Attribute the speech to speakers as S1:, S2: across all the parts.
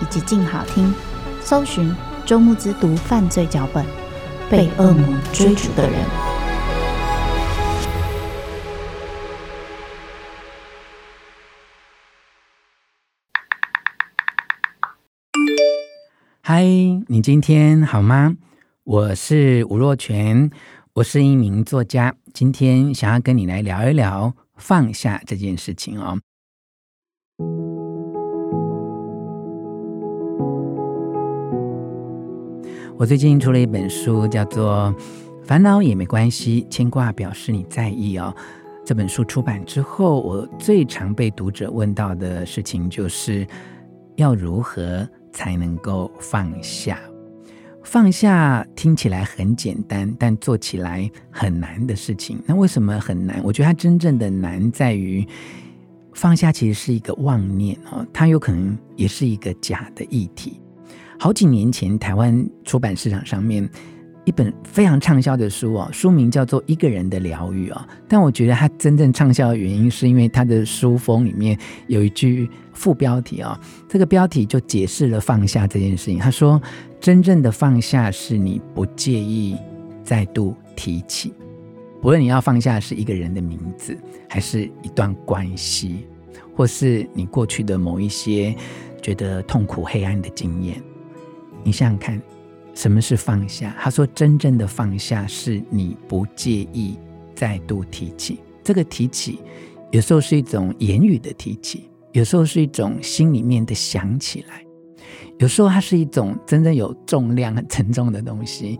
S1: 以及静好听，搜寻周慕之读犯罪脚本，被恶魔追逐的人。
S2: 嗨，你今天好吗？我是吴若权。我是一名作家，今天想要跟你来聊一聊放下这件事情哦。我最近出了一本书，叫做《烦恼也没关系，牵挂表示你在意》哦。这本书出版之后，我最常被读者问到的事情就是要如何才能够放下。放下听起来很简单，但做起来很难的事情。那为什么很难？我觉得它真正的难在于放下其实是一个妄念哦，它有可能也是一个假的议题。好几年前，台湾出版市场上面一本非常畅销的书哦，书名叫做《一个人的疗愈》哦。但我觉得它真正畅销的原因，是因为它的书封里面有一句副标题哦，这个标题就解释了放下这件事情。他说。真正的放下是你不介意再度提起，不论你要放下是一个人的名字，还是一段关系，或是你过去的某一些觉得痛苦黑暗的经验。你想想看，什么是放下？他说，真正的放下是你不介意再度提起。这个提起，有时候是一种言语的提起，有时候是一种心里面的想起来。有时候它是一种真正有重量、很沉重的东西。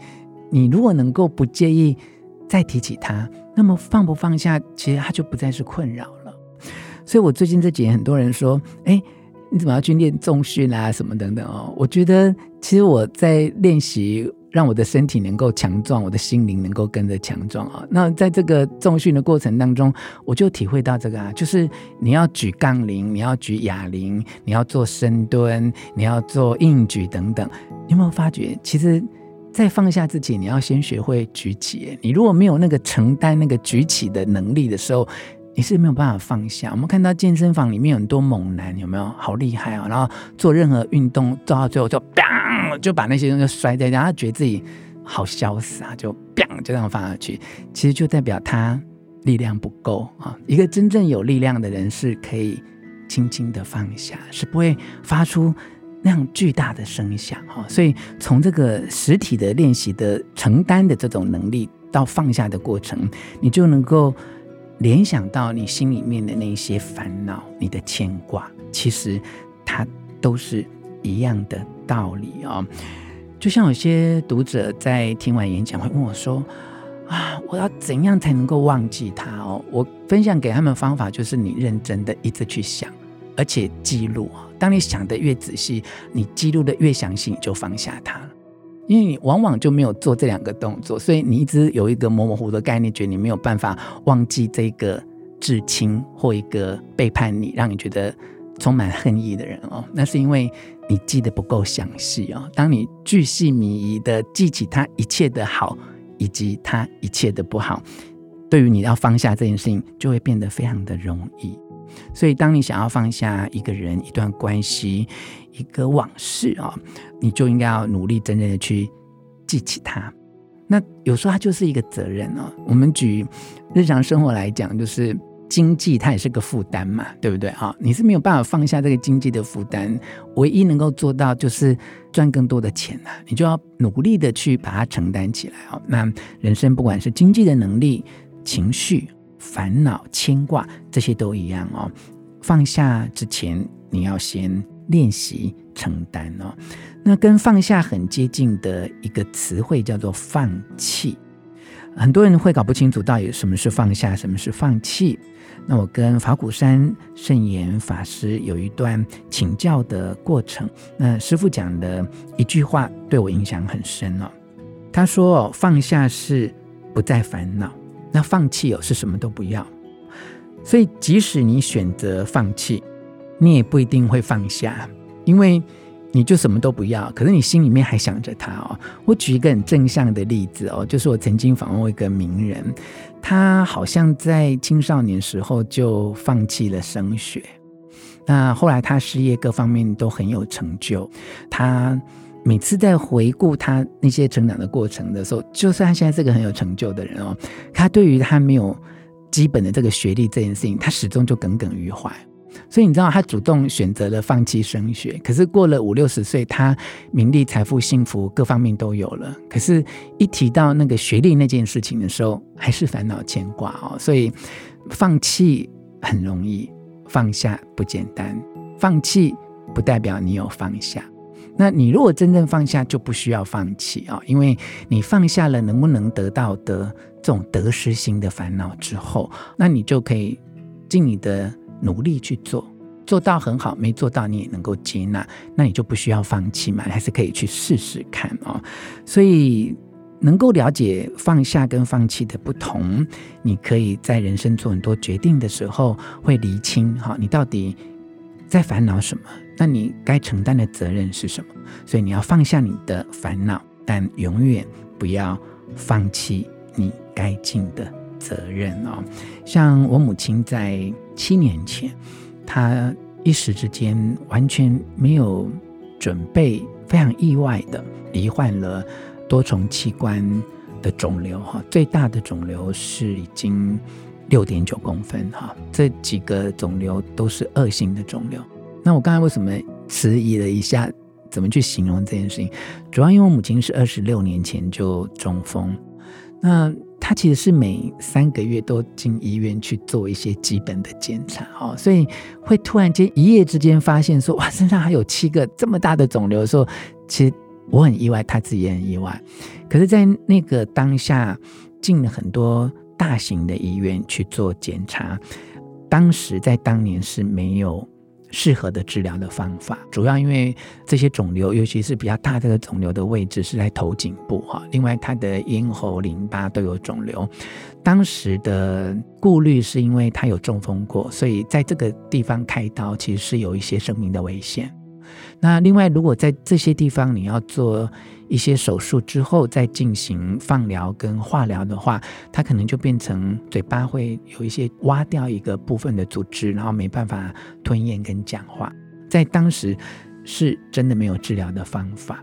S2: 你如果能够不介意再提起它，那么放不放下，其实它就不再是困扰了。所以我最近这几年，很多人说：“哎，你怎么要去练重训啊？什么等等哦？”我觉得其实我在练习。让我的身体能够强壮，我的心灵能够跟着强壮啊！那在这个重训的过程当中，我就体会到这个啊，就是你要举杠铃，你要举哑铃，你要做深蹲，你要做硬举等等。你有没有发觉，其实，在放下自己，你要先学会举起。你如果没有那个承担那个举起的能力的时候，你是没有办法放下。我们看到健身房里面很多猛男，有没有？好厉害啊！然后做任何运动做到最后就砰，就把那些东西摔在，然后觉得自己好潇洒，就砰就这样放下去。其实就代表他力量不够啊。一个真正有力量的人是可以轻轻的放下，是不会发出那样巨大的声响哈。所以从这个实体的练习的承担的这种能力到放下的过程，你就能够。联想到你心里面的那些烦恼，你的牵挂，其实它都是一样的道理哦。就像有些读者在听完演讲会问我说：“啊，我要怎样才能够忘记他哦？”我分享给他们方法就是你认真的一直去想，而且记录。当你想的越仔细，你记录的越详细，你就放下他了。因为你往往就没有做这两个动作，所以你一直有一个模模糊糊的概念，觉得你没有办法忘记这个至亲或一个背叛你、让你觉得充满恨意的人哦。那是因为你记得不够详细哦。当你巨细靡遗的记起他一切的好，以及他一切的不好，对于你要放下这件事情，就会变得非常的容易。所以，当你想要放下一个人、一段关系、一个往事啊，你就应该要努力、真正的去记起它。那有时候它就是一个责任哦。我们举日常生活来讲，就是经济它也是个负担嘛，对不对？哈，你是没有办法放下这个经济的负担，唯一能够做到就是赚更多的钱呐，你就要努力的去把它承担起来哦。那人生不管是经济的能力、情绪、烦恼、牵挂，这些都一样哦。放下之前，你要先练习承担哦。那跟放下很接近的一个词汇叫做放弃。很多人会搞不清楚到底什么是放下，什么是放弃。那我跟法鼓山圣严法师有一段请教的过程。那师父讲的一句话对我影响很深哦。他说：“放下是不再烦恼，那放弃哦是什么都不要。所以即使你选择放弃，你也不一定会放下，因为。”你就什么都不要，可是你心里面还想着他哦。我举一个很正向的例子哦，就是我曾经访问过一个名人，他好像在青少年时候就放弃了升学，那后来他事业各方面都很有成就。他每次在回顾他那些成长的过程的时候，就算他现在是个很有成就的人哦，他对于他没有基本的这个学历这件事情，他始终就耿耿于怀。所以你知道，他主动选择了放弃升学，可是过了五六十岁，他名利、财富、幸福各方面都有了，可是，一提到那个学历那件事情的时候，还是烦恼牵挂哦。所以，放弃很容易，放下不简单。放弃不代表你有放下，那你如果真正放下，就不需要放弃啊，因为你放下了能不能得到的这种得失心的烦恼之后，那你就可以尽你的。努力去做，做到很好，没做到你也能够接纳，那你就不需要放弃嘛，还是可以去试试看哦。所以能够了解放下跟放弃的不同，你可以在人生做很多决定的时候会厘清哈，你到底在烦恼什么？那你该承担的责任是什么？所以你要放下你的烦恼，但永远不要放弃你该尽的责任哦。像我母亲在。七年前，她一时之间完全没有准备，非常意外的罹患了多重器官的肿瘤哈，最大的肿瘤是已经六点九公分哈，这几个肿瘤都是恶性的肿瘤。那我刚才为什么迟疑了一下，怎么去形容这件事情？主要因为我母亲是二十六年前就中风，那。她其实是每三个月都进医院去做一些基本的检查哦，所以会突然间一夜之间发现说，哇，身上还有七个这么大的肿瘤的时候，其实我很意外，他自己也很意外。可是，在那个当下，进了很多大型的医院去做检查，当时在当年是没有。适合的治疗的方法，主要因为这些肿瘤，尤其是比较大这个肿瘤的位置是在头颈部哈。另外，他的咽喉、淋巴都有肿瘤。当时的顾虑是因为他有中风过，所以在这个地方开刀其实是有一些生命的危险。那另外，如果在这些地方你要做一些手术之后再进行放疗跟化疗的话，它可能就变成嘴巴会有一些挖掉一个部分的组织，然后没办法吞咽跟讲话。在当时是真的没有治疗的方法。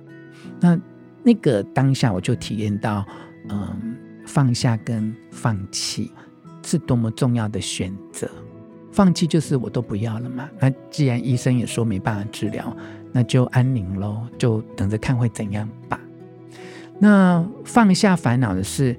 S2: 那那个当下我就体验到，嗯，放下跟放弃是多么重要的选择。放弃就是我都不要了嘛。那既然医生也说没办法治疗。那就安宁喽，就等着看会怎样吧。那放下烦恼的是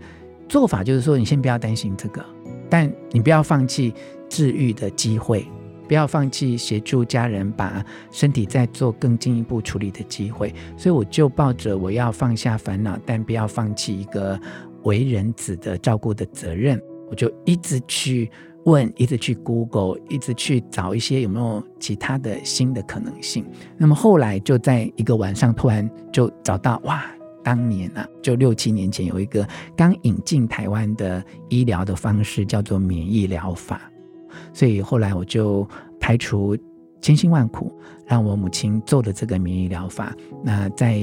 S2: 做法，就是说你先不要担心这个，但你不要放弃治愈的机会，不要放弃协助家人把身体再做更进一步处理的机会。所以我就抱着我要放下烦恼，但不要放弃一个为人子的照顾的责任，我就一直去。问，一直去 Google，一直去找一些有没有其他的新的可能性。那么后来就在一个晚上，突然就找到哇，当年啊，就六七年前有一个刚引进台湾的医疗的方式，叫做免疫疗法。所以后来我就排除千辛万苦，让我母亲做了这个免疫疗法。那在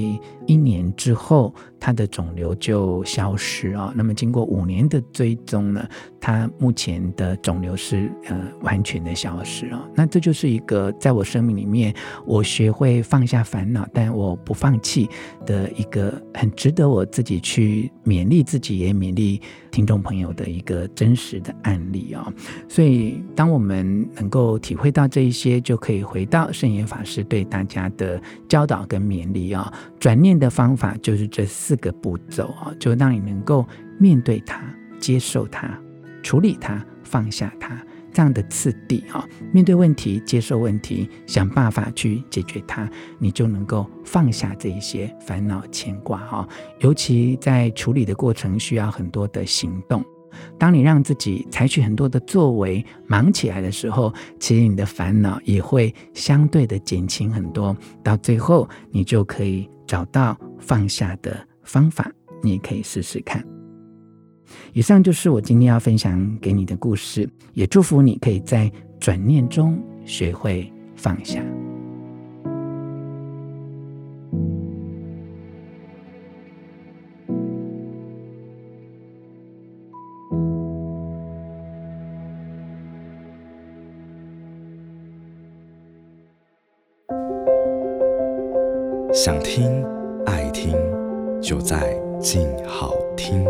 S2: 一年之后，她的肿瘤就消失啊。那么经过五年的追踪呢，她目前的肿瘤是呃完全的消失啊。那这就是一个在我生命里面，我学会放下烦恼，但我不放弃的一个很值得我自己去勉励自己，也勉励听众朋友的一个真实的案例啊。所以当我们能够体会到这一些，就可以回到圣严法师对大家的教导跟勉励啊。转念的方法就是这四个步骤啊，就让你能够面对它、接受它、处理它、放下它这样的次第啊。面对问题、接受问题、想办法去解决它，你就能够放下这一些烦恼牵挂啊。尤其在处理的过程，需要很多的行动。当你让自己采取很多的作为，忙起来的时候，其实你的烦恼也会相对的减轻很多。到最后，你就可以找到放下的方法。你可以试试看。以上就是我今天要分享给你的故事，也祝福你可以在转念中学会放下。
S3: 想听爱听，就在静好听。